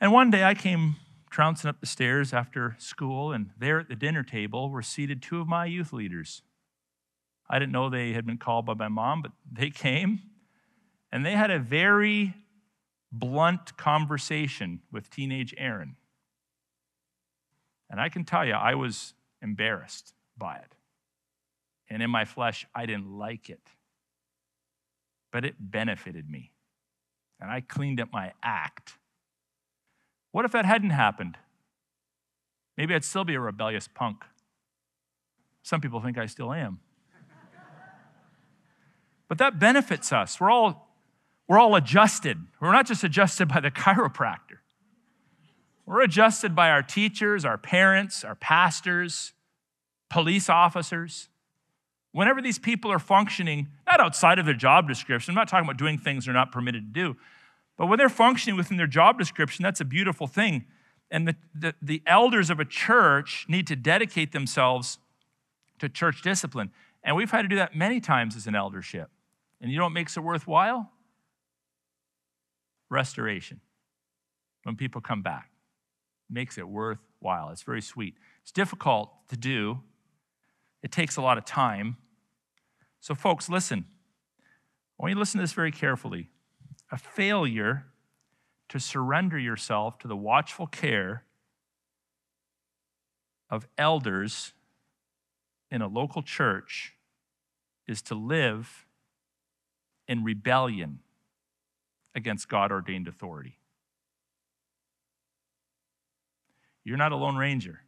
And one day I came trouncing up the stairs after school, and there at the dinner table were seated two of my youth leaders. I didn't know they had been called by my mom, but they came and they had a very blunt conversation with teenage Aaron. And I can tell you, I was embarrassed by it. And in my flesh, I didn't like it. But it benefited me. And I cleaned up my act. What if that hadn't happened? Maybe I'd still be a rebellious punk. Some people think I still am. but that benefits us. We're all, we're all adjusted. We're not just adjusted by the chiropractor. We're adjusted by our teachers, our parents, our pastors, police officers. Whenever these people are functioning, not outside of their job description, I'm not talking about doing things they're not permitted to do, but when they're functioning within their job description, that's a beautiful thing. And the, the, the elders of a church need to dedicate themselves to church discipline. And we've had to do that many times as an eldership. And you know what makes it worthwhile? Restoration. When people come back makes it worthwhile. It's very sweet. It's difficult to do, it takes a lot of time. So, folks, listen. I want you to listen to this very carefully. A failure to surrender yourself to the watchful care of elders in a local church is to live in rebellion against God ordained authority. You're not a Lone Ranger.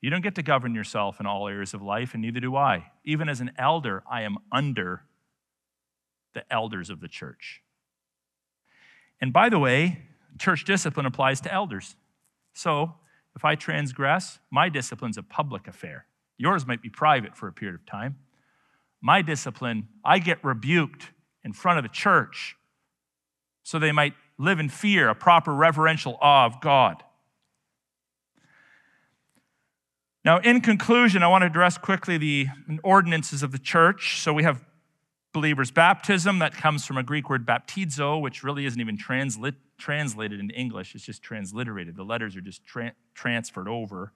You don't get to govern yourself in all areas of life, and neither do I. Even as an elder, I am under the elders of the church. And by the way, church discipline applies to elders. So if I transgress, my discipline's a public affair. Yours might be private for a period of time. My discipline, I get rebuked in front of the church so they might live in fear, a proper reverential awe of God. Now, in conclusion, I want to address quickly the ordinances of the church. So we have believer's baptism. That comes from a Greek word baptizo, which really isn't even translit, translated into English. It's just transliterated. The letters are just tra- transferred over.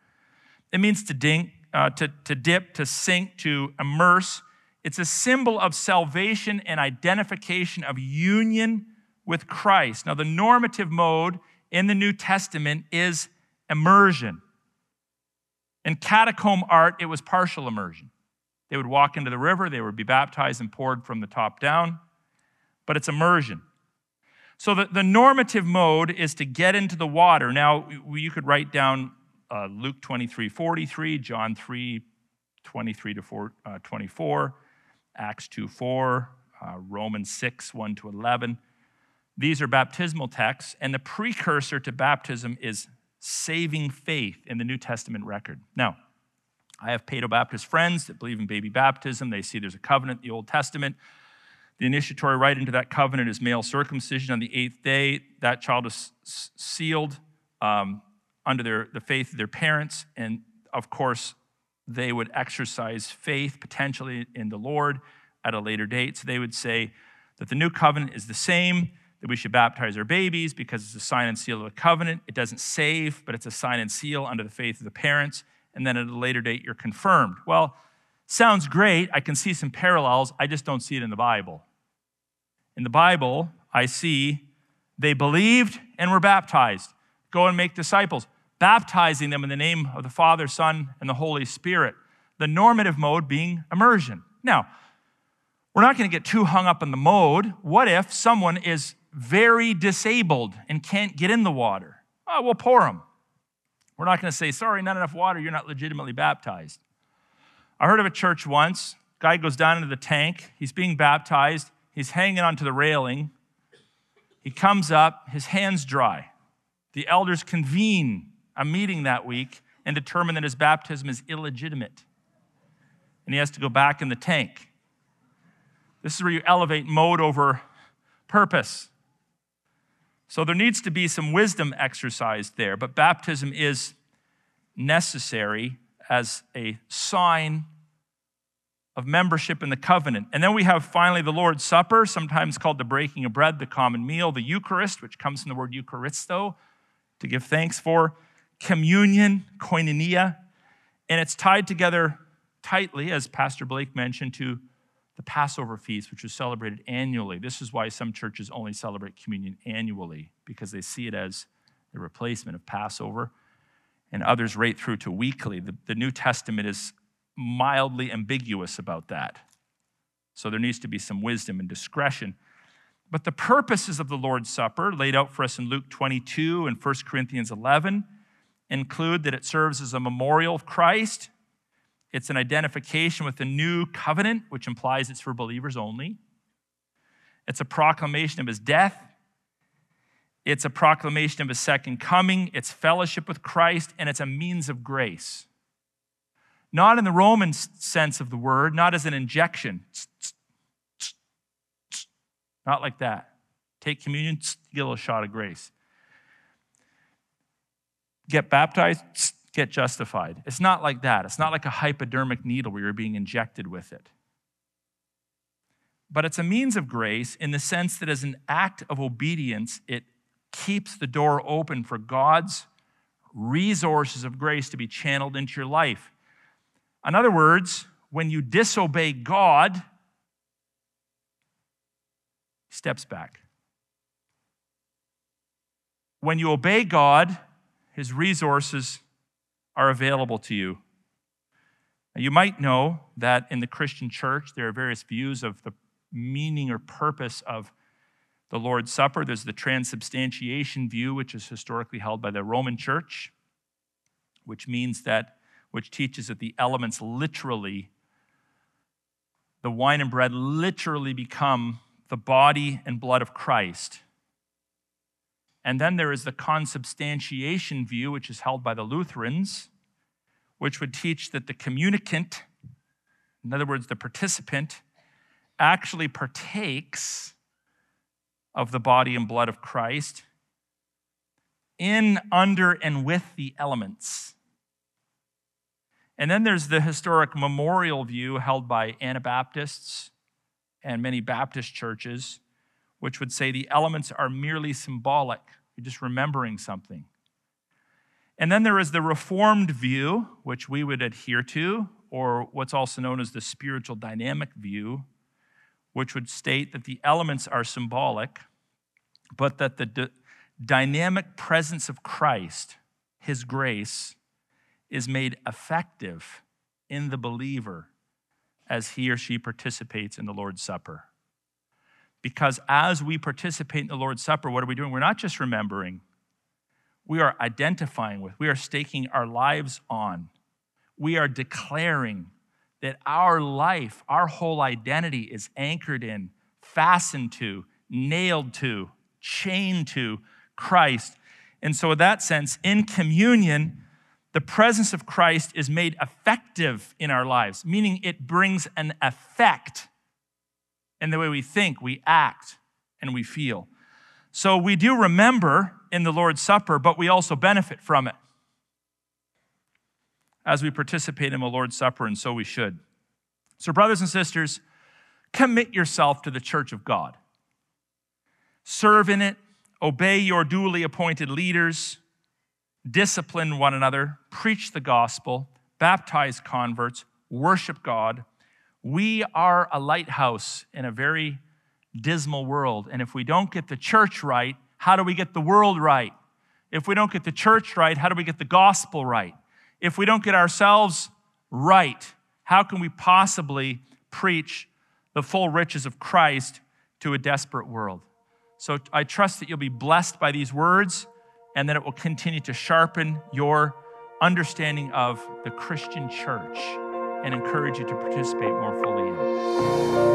It means to, dink, uh, to, to dip, to sink, to immerse. It's a symbol of salvation and identification of union with Christ. Now, the normative mode in the New Testament is immersion. In catacomb art, it was partial immersion. They would walk into the river, they would be baptized and poured from the top down, but it's immersion. So the, the normative mode is to get into the water. Now, you could write down uh, Luke 23 43, John 3 23 to 4, uh, 24, Acts 2 4, uh, Romans 6 1 to 11. These are baptismal texts, and the precursor to baptism is saving faith in the New Testament record. Now, I have Paedo Baptist friends that believe in baby baptism. They see there's a covenant in the Old Testament. The initiatory rite into that covenant is male circumcision on the eighth day. That child is sealed um, under their, the faith of their parents. And of course, they would exercise faith potentially in the Lord at a later date. So they would say that the new covenant is the same, that we should baptize our babies because it's a sign and seal of the covenant. It doesn't save, but it's a sign and seal under the faith of the parents. And then at a later date, you're confirmed. Well, sounds great. I can see some parallels. I just don't see it in the Bible. In the Bible, I see they believed and were baptized. Go and make disciples baptizing them in the name of the Father, Son, and the Holy Spirit. The normative mode being immersion. Now, we're not going to get too hung up in the mode. What if someone is very disabled and can't get in the water? Oh, we'll pour them. We're not going to say, sorry, not enough water, you're not legitimately baptized. I heard of a church once. Guy goes down into the tank, he's being baptized, he's hanging onto the railing. He comes up, his hands dry. The elders convene a meeting that week and determine that his baptism is illegitimate. And he has to go back in the tank. This is where you elevate mode over purpose. So there needs to be some wisdom exercised there, but baptism is necessary as a sign of membership in the covenant. And then we have finally the Lord's Supper, sometimes called the breaking of bread, the common meal, the Eucharist, which comes from the word Eucharisto, to give thanks for communion, koinonia, and it's tied together tightly, as Pastor Blake mentioned, to the Passover feast, which was celebrated annually. This is why some churches only celebrate communion annually, because they see it as a replacement of Passover, and others right through to weekly. The, the New Testament is mildly ambiguous about that. So there needs to be some wisdom and discretion. But the purposes of the Lord's Supper, laid out for us in Luke 22 and 1 Corinthians 11, include that it serves as a memorial of Christ. It's an identification with the new covenant, which implies it's for believers only. It's a proclamation of his death. It's a proclamation of his second coming. It's fellowship with Christ, and it's a means of grace. Not in the Roman sense of the word, not as an injection. Not like that. Take communion, get a little shot of grace get baptized, get justified. It's not like that. It's not like a hypodermic needle where you're being injected with it. But it's a means of grace in the sense that, as an act of obedience, it keeps the door open for God's resources of grace to be channeled into your life. In other words, when you disobey God, steps back. When you obey God, his resources are available to you. Now, you might know that in the Christian church, there are various views of the meaning or purpose of the Lord's Supper. There's the transubstantiation view, which is historically held by the Roman church, which means that, which teaches that the elements literally, the wine and bread literally become the body and blood of Christ. And then there is the consubstantiation view, which is held by the Lutherans, which would teach that the communicant, in other words, the participant, actually partakes of the body and blood of Christ in, under, and with the elements. And then there's the historic memorial view held by Anabaptists and many Baptist churches, which would say the elements are merely symbolic. You're just remembering something. And then there is the Reformed view, which we would adhere to, or what's also known as the spiritual dynamic view, which would state that the elements are symbolic, but that the d- dynamic presence of Christ, his grace, is made effective in the believer as he or she participates in the Lord's Supper. Because as we participate in the Lord's Supper, what are we doing? We're not just remembering, we are identifying with, we are staking our lives on, we are declaring that our life, our whole identity is anchored in, fastened to, nailed to, chained to Christ. And so, in that sense, in communion, the presence of Christ is made effective in our lives, meaning it brings an effect in the way we think, we act, and we feel. So we do remember in the Lord's Supper, but we also benefit from it as we participate in the Lord's Supper, and so we should. So, brothers and sisters, commit yourself to the church of God. Serve in it, obey your duly appointed leaders, discipline one another, preach the gospel, baptize converts, worship God. We are a lighthouse in a very dismal world. And if we don't get the church right, how do we get the world right? If we don't get the church right, how do we get the gospel right? If we don't get ourselves right, how can we possibly preach the full riches of Christ to a desperate world? So I trust that you'll be blessed by these words and that it will continue to sharpen your understanding of the Christian church and encourage you to participate more fully in.